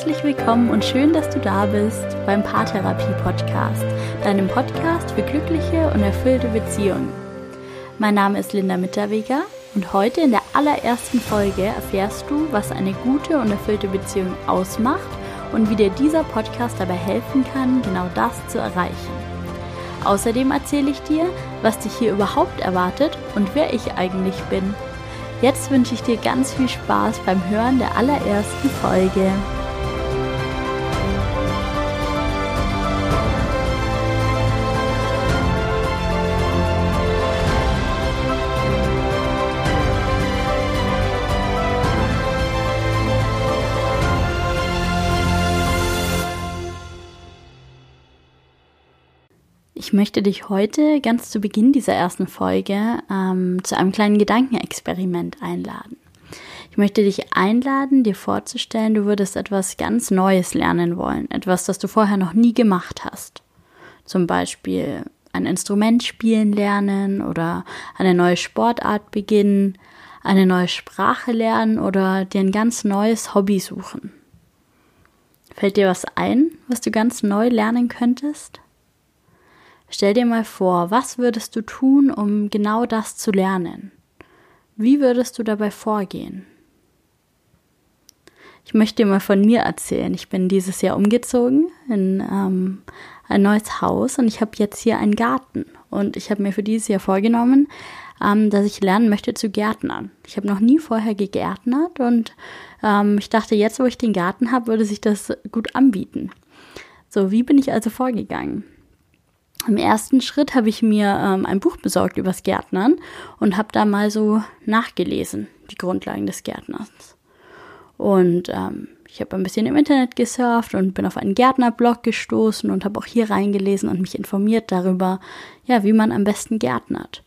Herzlich willkommen und schön, dass du da bist beim Paartherapie Podcast, deinem Podcast für glückliche und erfüllte Beziehungen. Mein Name ist Linda Mitterweger und heute in der allerersten Folge erfährst du, was eine gute und erfüllte Beziehung ausmacht und wie dir dieser Podcast dabei helfen kann, genau das zu erreichen. Außerdem erzähle ich dir, was dich hier überhaupt erwartet und wer ich eigentlich bin. Jetzt wünsche ich dir ganz viel Spaß beim Hören der allerersten Folge. Ich möchte dich heute ganz zu Beginn dieser ersten Folge ähm, zu einem kleinen Gedankenexperiment einladen. Ich möchte dich einladen, dir vorzustellen, du würdest etwas ganz Neues lernen wollen, etwas, das du vorher noch nie gemacht hast. Zum Beispiel ein Instrument spielen lernen oder eine neue Sportart beginnen, eine neue Sprache lernen oder dir ein ganz neues Hobby suchen. Fällt dir was ein, was du ganz neu lernen könntest? Stell dir mal vor, was würdest du tun, um genau das zu lernen? Wie würdest du dabei vorgehen? Ich möchte dir mal von mir erzählen. Ich bin dieses Jahr umgezogen in ähm, ein neues Haus und ich habe jetzt hier einen Garten. Und ich habe mir für dieses Jahr vorgenommen, ähm, dass ich lernen möchte zu gärtnern. Ich habe noch nie vorher gegärtnert und ähm, ich dachte, jetzt, wo ich den Garten habe, würde sich das gut anbieten. So, wie bin ich also vorgegangen? Im ersten Schritt habe ich mir ähm, ein Buch besorgt übers Gärtnern und habe da mal so nachgelesen, die Grundlagen des Gärtners. Und ähm, ich habe ein bisschen im Internet gesurft und bin auf einen Gärtnerblog gestoßen und habe auch hier reingelesen und mich informiert darüber, ja, wie man am besten gärtnert.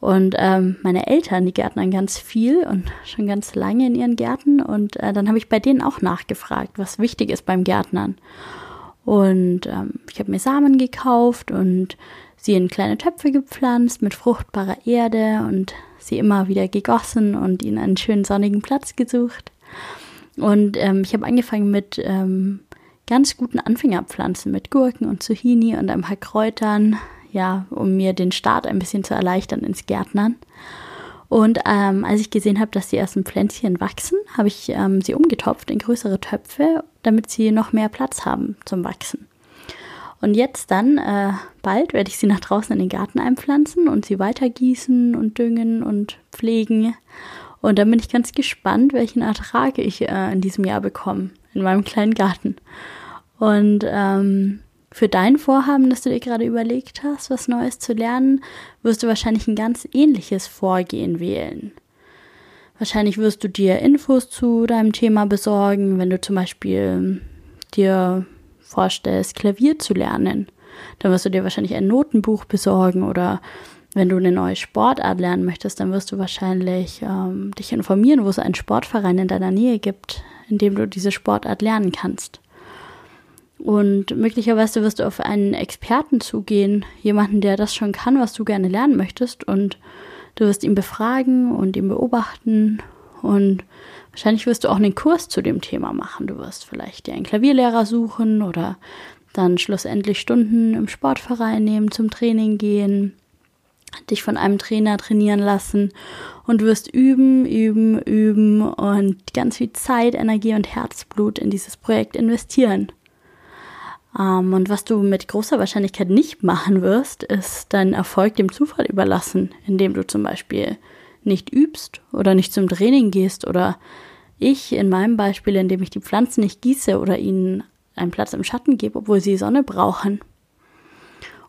Und ähm, meine Eltern, die gärtnern ganz viel und schon ganz lange in ihren Gärten. Und äh, dann habe ich bei denen auch nachgefragt, was wichtig ist beim Gärtnern. Und ähm, ich habe mir Samen gekauft und sie in kleine Töpfe gepflanzt mit fruchtbarer Erde und sie immer wieder gegossen und ihnen einen schönen sonnigen Platz gesucht. Und ähm, ich habe angefangen mit ähm, ganz guten Anfängerpflanzen, mit Gurken und Zucchini und ein paar Kräutern, ja, um mir den Start ein bisschen zu erleichtern ins Gärtnern. Und ähm, als ich gesehen habe, dass die ersten Pflänzchen wachsen, habe ich ähm, sie umgetopft in größere Töpfe, damit sie noch mehr Platz haben zum Wachsen. Und jetzt dann, äh, bald werde ich sie nach draußen in den Garten einpflanzen und sie weiter gießen und düngen und pflegen. Und dann bin ich ganz gespannt, welchen Ertrag ich äh, in diesem Jahr bekomme in meinem kleinen Garten. Und ähm, für dein Vorhaben, das du dir gerade überlegt hast, was Neues zu lernen, wirst du wahrscheinlich ein ganz ähnliches Vorgehen wählen. Wahrscheinlich wirst du dir Infos zu deinem Thema besorgen, wenn du zum Beispiel dir vorstellst, Klavier zu lernen. Dann wirst du dir wahrscheinlich ein Notenbuch besorgen oder wenn du eine neue Sportart lernen möchtest, dann wirst du wahrscheinlich ähm, dich informieren, wo es einen Sportverein in deiner Nähe gibt, in dem du diese Sportart lernen kannst. Und möglicherweise wirst du auf einen Experten zugehen, jemanden, der das schon kann, was du gerne lernen möchtest. Und du wirst ihn befragen und ihn beobachten. Und wahrscheinlich wirst du auch einen Kurs zu dem Thema machen. Du wirst vielleicht dir einen Klavierlehrer suchen oder dann schlussendlich Stunden im Sportverein nehmen, zum Training gehen, dich von einem Trainer trainieren lassen und wirst üben, üben, üben und ganz viel Zeit, Energie und Herzblut in dieses Projekt investieren. Ähm, und was du mit großer Wahrscheinlichkeit nicht machen wirst, ist deinen Erfolg dem Zufall überlassen, indem du zum Beispiel nicht übst oder nicht zum Training gehst oder ich in meinem Beispiel, indem ich die Pflanzen nicht gieße oder ihnen einen Platz im Schatten gebe, obwohl sie Sonne brauchen.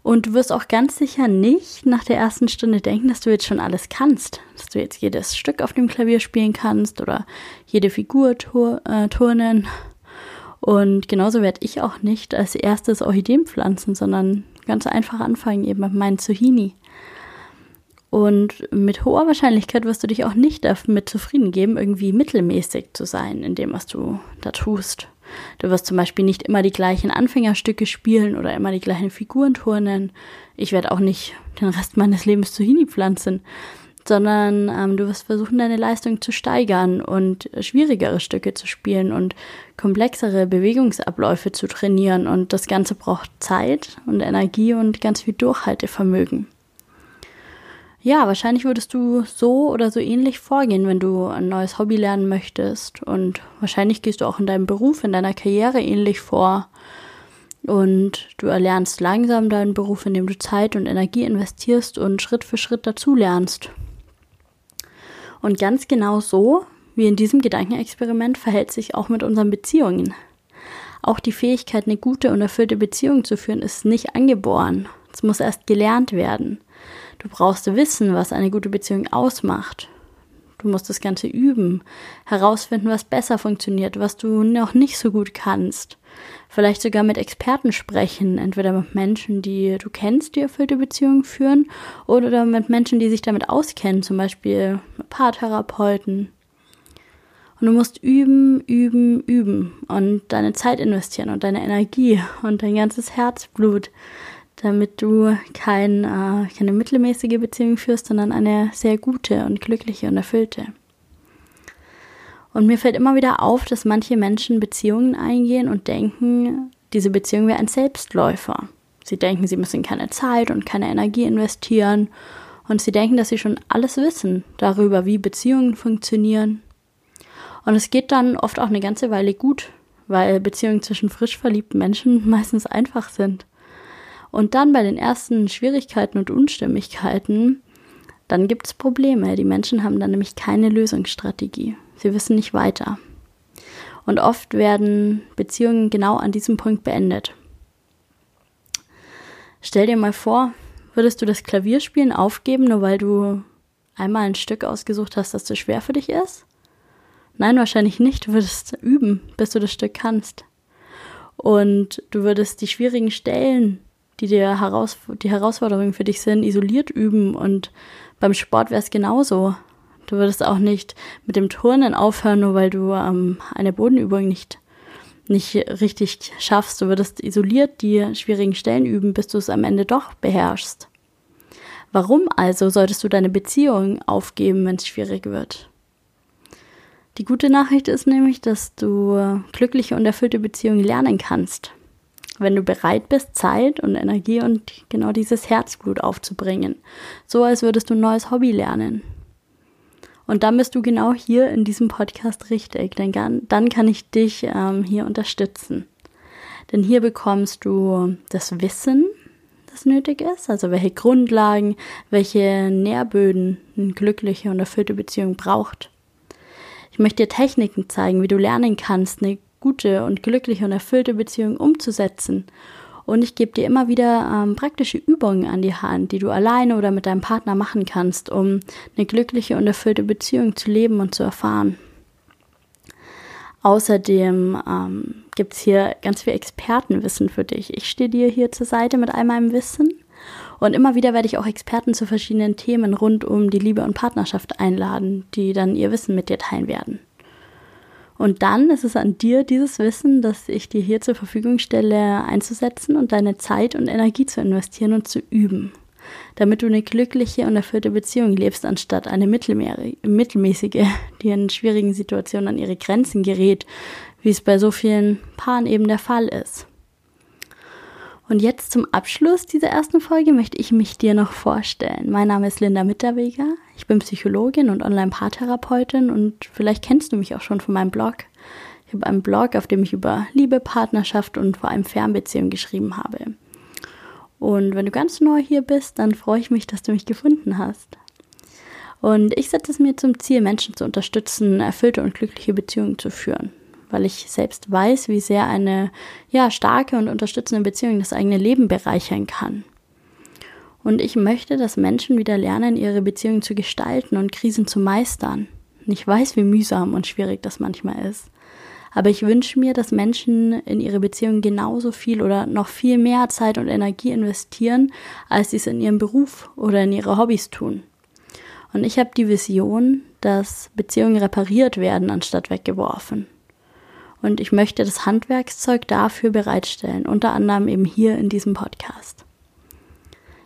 Und du wirst auch ganz sicher nicht nach der ersten Stunde denken, dass du jetzt schon alles kannst, dass du jetzt jedes Stück auf dem Klavier spielen kannst oder jede Figur tur äh, turnen und genauso werde ich auch nicht als erstes Orchideen pflanzen, sondern ganz einfach anfangen eben mit meinen Zucchini. Und mit hoher Wahrscheinlichkeit wirst du dich auch nicht damit zufrieden geben, irgendwie mittelmäßig zu sein in dem, was du da tust. Du wirst zum Beispiel nicht immer die gleichen Anfängerstücke spielen oder immer die gleichen Figuren turnen. Ich werde auch nicht den Rest meines Lebens Zucchini pflanzen, sondern ähm, du wirst versuchen, deine Leistung zu steigern und schwierigere Stücke zu spielen und komplexere Bewegungsabläufe zu trainieren. Und das Ganze braucht Zeit und Energie und ganz viel Durchhaltevermögen. Ja, wahrscheinlich würdest du so oder so ähnlich vorgehen, wenn du ein neues Hobby lernen möchtest. Und wahrscheinlich gehst du auch in deinem Beruf, in deiner Karriere ähnlich vor. Und du erlernst langsam deinen Beruf, indem du Zeit und Energie investierst und Schritt für Schritt dazulernst. Und ganz genau so, wie in diesem Gedankenexperiment, verhält sich auch mit unseren Beziehungen. Auch die Fähigkeit, eine gute und erfüllte Beziehung zu führen, ist nicht angeboren. Es muss erst gelernt werden. Du brauchst wissen, was eine gute Beziehung ausmacht. Du musst das Ganze üben, herausfinden, was besser funktioniert, was du noch nicht so gut kannst. Vielleicht sogar mit Experten sprechen, entweder mit Menschen, die du kennst, die erfüllte Beziehungen führen, oder mit Menschen, die sich damit auskennen, zum Beispiel Paartherapeuten. Und du musst üben, üben, üben und deine Zeit investieren und deine Energie und dein ganzes Herzblut, damit du kein, äh, keine mittelmäßige Beziehung führst, sondern eine sehr gute und glückliche und erfüllte. Und mir fällt immer wieder auf, dass manche Menschen Beziehungen eingehen und denken, diese Beziehung wäre ein Selbstläufer. Sie denken, sie müssen keine Zeit und keine Energie investieren und sie denken, dass sie schon alles wissen darüber, wie Beziehungen funktionieren. Und es geht dann oft auch eine ganze Weile gut, weil Beziehungen zwischen frisch verliebten Menschen meistens einfach sind. Und dann bei den ersten Schwierigkeiten und Unstimmigkeiten, dann gibt es Probleme. Die Menschen haben dann nämlich keine Lösungsstrategie. Sie wissen nicht weiter. Und oft werden Beziehungen genau an diesem Punkt beendet. Stell dir mal vor, würdest du das Klavierspielen aufgeben, nur weil du einmal ein Stück ausgesucht hast, das zu schwer für dich ist? Nein, wahrscheinlich nicht. Du würdest üben, bis du das Stück kannst. Und du würdest die schwierigen Stellen die dir heraus die Herausforderungen für dich sind, isoliert üben und beim Sport wäre es genauso. Du würdest auch nicht mit dem Turnen aufhören, nur weil du ähm, eine Bodenübung nicht nicht richtig schaffst. Du würdest isoliert die schwierigen Stellen üben, bis du es am Ende doch beherrschst. Warum also solltest du deine Beziehung aufgeben, wenn es schwierig wird? Die gute Nachricht ist nämlich, dass du glückliche und erfüllte Beziehungen lernen kannst wenn du bereit bist, Zeit und Energie und genau dieses Herzblut aufzubringen. So als würdest du ein neues Hobby lernen. Und dann bist du genau hier in diesem Podcast richtig, denn dann kann ich dich ähm, hier unterstützen. Denn hier bekommst du das Wissen, das nötig ist, also welche Grundlagen, welche Nährböden eine glückliche und erfüllte Beziehung braucht. Ich möchte dir Techniken zeigen, wie du lernen kannst, eine gute und glückliche und erfüllte Beziehung umzusetzen. Und ich gebe dir immer wieder ähm, praktische Übungen an die Hand, die du alleine oder mit deinem Partner machen kannst, um eine glückliche und erfüllte Beziehung zu leben und zu erfahren. Außerdem ähm, gibt es hier ganz viel Expertenwissen für dich. Ich stehe dir hier zur Seite mit all meinem Wissen und immer wieder werde ich auch Experten zu verschiedenen Themen rund um die Liebe und Partnerschaft einladen, die dann ihr Wissen mit dir teilen werden. Und dann ist es an dir, dieses Wissen, das ich dir hier zur Verfügung stelle, einzusetzen und deine Zeit und Energie zu investieren und zu üben, damit du eine glückliche und erfüllte Beziehung lebst, anstatt eine mittelmäßige, die in schwierigen Situationen an ihre Grenzen gerät, wie es bei so vielen Paaren eben der Fall ist. Und jetzt zum Abschluss dieser ersten Folge möchte ich mich dir noch vorstellen. Mein Name ist Linda Mitterweger. Ich bin Psychologin und Online-Paartherapeutin und vielleicht kennst du mich auch schon von meinem Blog. Ich habe einen Blog, auf dem ich über Liebe, Partnerschaft und vor allem Fernbeziehungen geschrieben habe. Und wenn du ganz neu hier bist, dann freue ich mich, dass du mich gefunden hast. Und ich setze es mir zum Ziel, Menschen zu unterstützen, erfüllte und glückliche Beziehungen zu führen weil ich selbst weiß, wie sehr eine ja, starke und unterstützende Beziehung das eigene Leben bereichern kann. Und ich möchte, dass Menschen wieder lernen, ihre Beziehungen zu gestalten und Krisen zu meistern. Und ich weiß, wie mühsam und schwierig das manchmal ist. Aber ich wünsche mir, dass Menschen in ihre Beziehungen genauso viel oder noch viel mehr Zeit und Energie investieren, als sie es in ihrem Beruf oder in ihre Hobbys tun. Und ich habe die Vision, dass Beziehungen repariert werden, anstatt weggeworfen. Und ich möchte das Handwerkszeug dafür bereitstellen, unter anderem eben hier in diesem Podcast.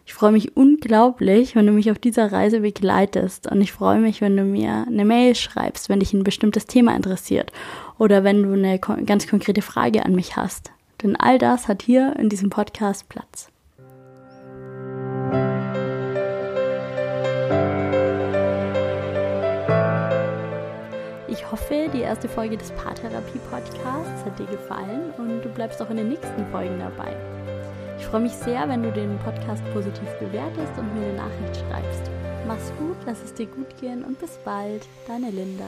Ich freue mich unglaublich, wenn du mich auf dieser Reise begleitest. Und ich freue mich, wenn du mir eine Mail schreibst, wenn dich ein bestimmtes Thema interessiert oder wenn du eine ganz konkrete Frage an mich hast. Denn all das hat hier in diesem Podcast Platz. Erste Folge des Paartherapie-Podcasts hat dir gefallen und du bleibst auch in den nächsten Folgen dabei. Ich freue mich sehr, wenn du den Podcast positiv bewertest und mir eine Nachricht schreibst. Mach's gut, lass es dir gut gehen und bis bald, deine Linda.